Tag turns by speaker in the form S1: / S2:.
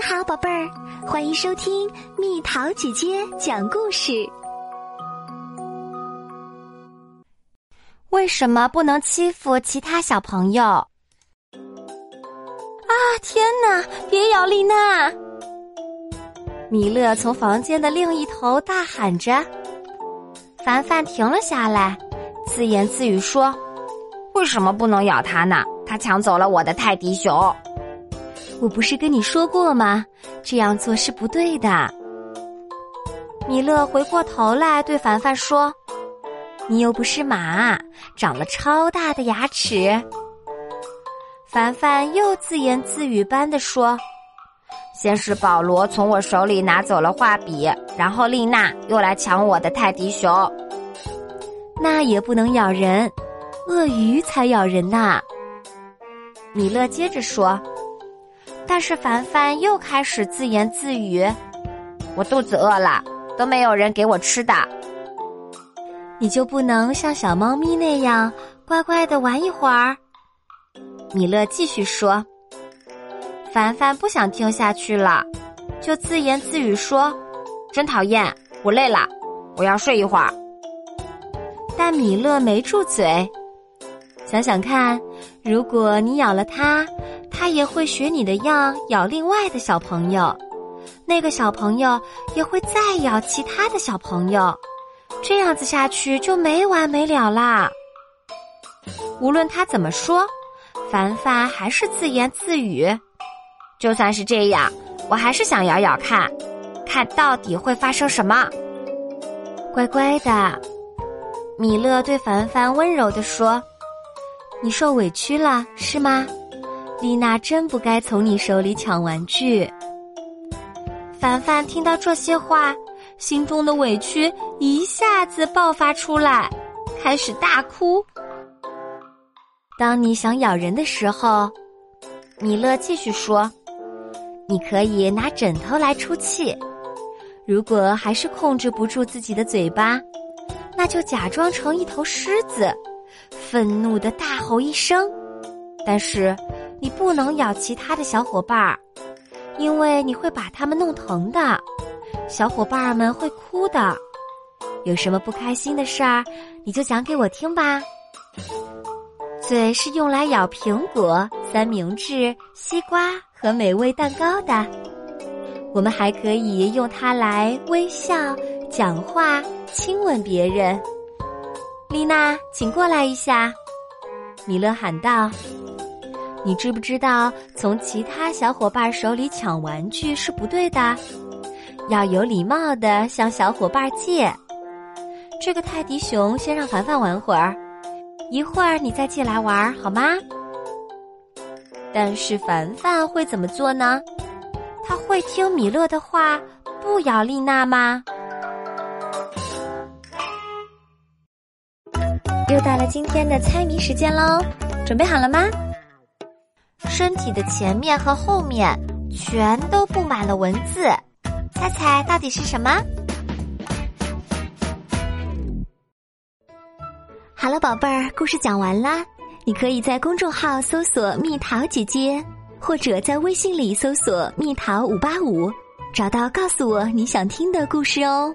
S1: 你好，宝贝儿，欢迎收听蜜桃姐姐讲故事。
S2: 为什么不能欺负其他小朋友？啊！天哪！别咬丽娜！米勒从房间的另一头大喊着。凡凡停了下来，自言自语说：“
S3: 为什么不能咬他呢？他抢走了我的泰迪熊。”
S2: 我不是跟你说过吗？这样做是不对的。米勒回过头来对凡凡说：“你又不是马，长了超大的牙齿。”凡凡又自言自语般的说：“
S3: 先是保罗从我手里拿走了画笔，然后丽娜又来抢我的泰迪熊。
S2: 那也不能咬人，鳄鱼才咬人呐。”米勒接着说。但是凡凡又开始自言自语：“
S3: 我肚子饿了，都没有人给我吃的。
S2: 你就不能像小猫咪那样乖乖的玩一会儿？”米勒继续说。凡凡不想听下去了，就自言自语说：“
S3: 真讨厌，我累了，我要睡一会儿。”
S2: 但米勒没住嘴。想想看，如果你咬了它。他也会学你的样咬另外的小朋友，那个小朋友也会再咬其他的小朋友，这样子下去就没完没了啦。无论他怎么说，凡凡还是自言自语。
S3: 就算是这样，我还是想咬咬看，看到底会发生什么。
S2: 乖乖的，米勒对凡凡温柔地说：“你受委屈了是吗？”丽娜真不该从你手里抢玩具。凡凡听到这些话，心中的委屈一下子爆发出来，开始大哭。当你想咬人的时候，米勒继续说：“你可以拿枕头来出气。如果还是控制不住自己的嘴巴，那就假装成一头狮子，愤怒的大吼一声。但是。”你不能咬其他的小伙伴儿，因为你会把他们弄疼的，小伙伴们会哭的。有什么不开心的事儿，你就讲给我听吧。嘴是用来咬苹果、三明治、西瓜和美味蛋糕的，我们还可以用它来微笑、讲话、亲吻别人。丽娜，请过来一下，米勒喊道。你知不知道，从其他小伙伴手里抢玩具是不对的，要有礼貌的向小伙伴借。这个泰迪熊先让凡凡玩会儿，一会儿你再借来玩好吗？但是凡凡会怎么做呢？他会听米勒的话，不咬丽娜吗？到了今天的猜谜时间喽，准备好了吗？身体的前面和后面全都布满了文字，猜猜到底是什么？
S1: 好了，宝贝儿，故事讲完啦。你可以在公众号搜索“蜜桃姐姐”，或者在微信里搜索“蜜桃五八五”，找到告诉我你想听的故事哦。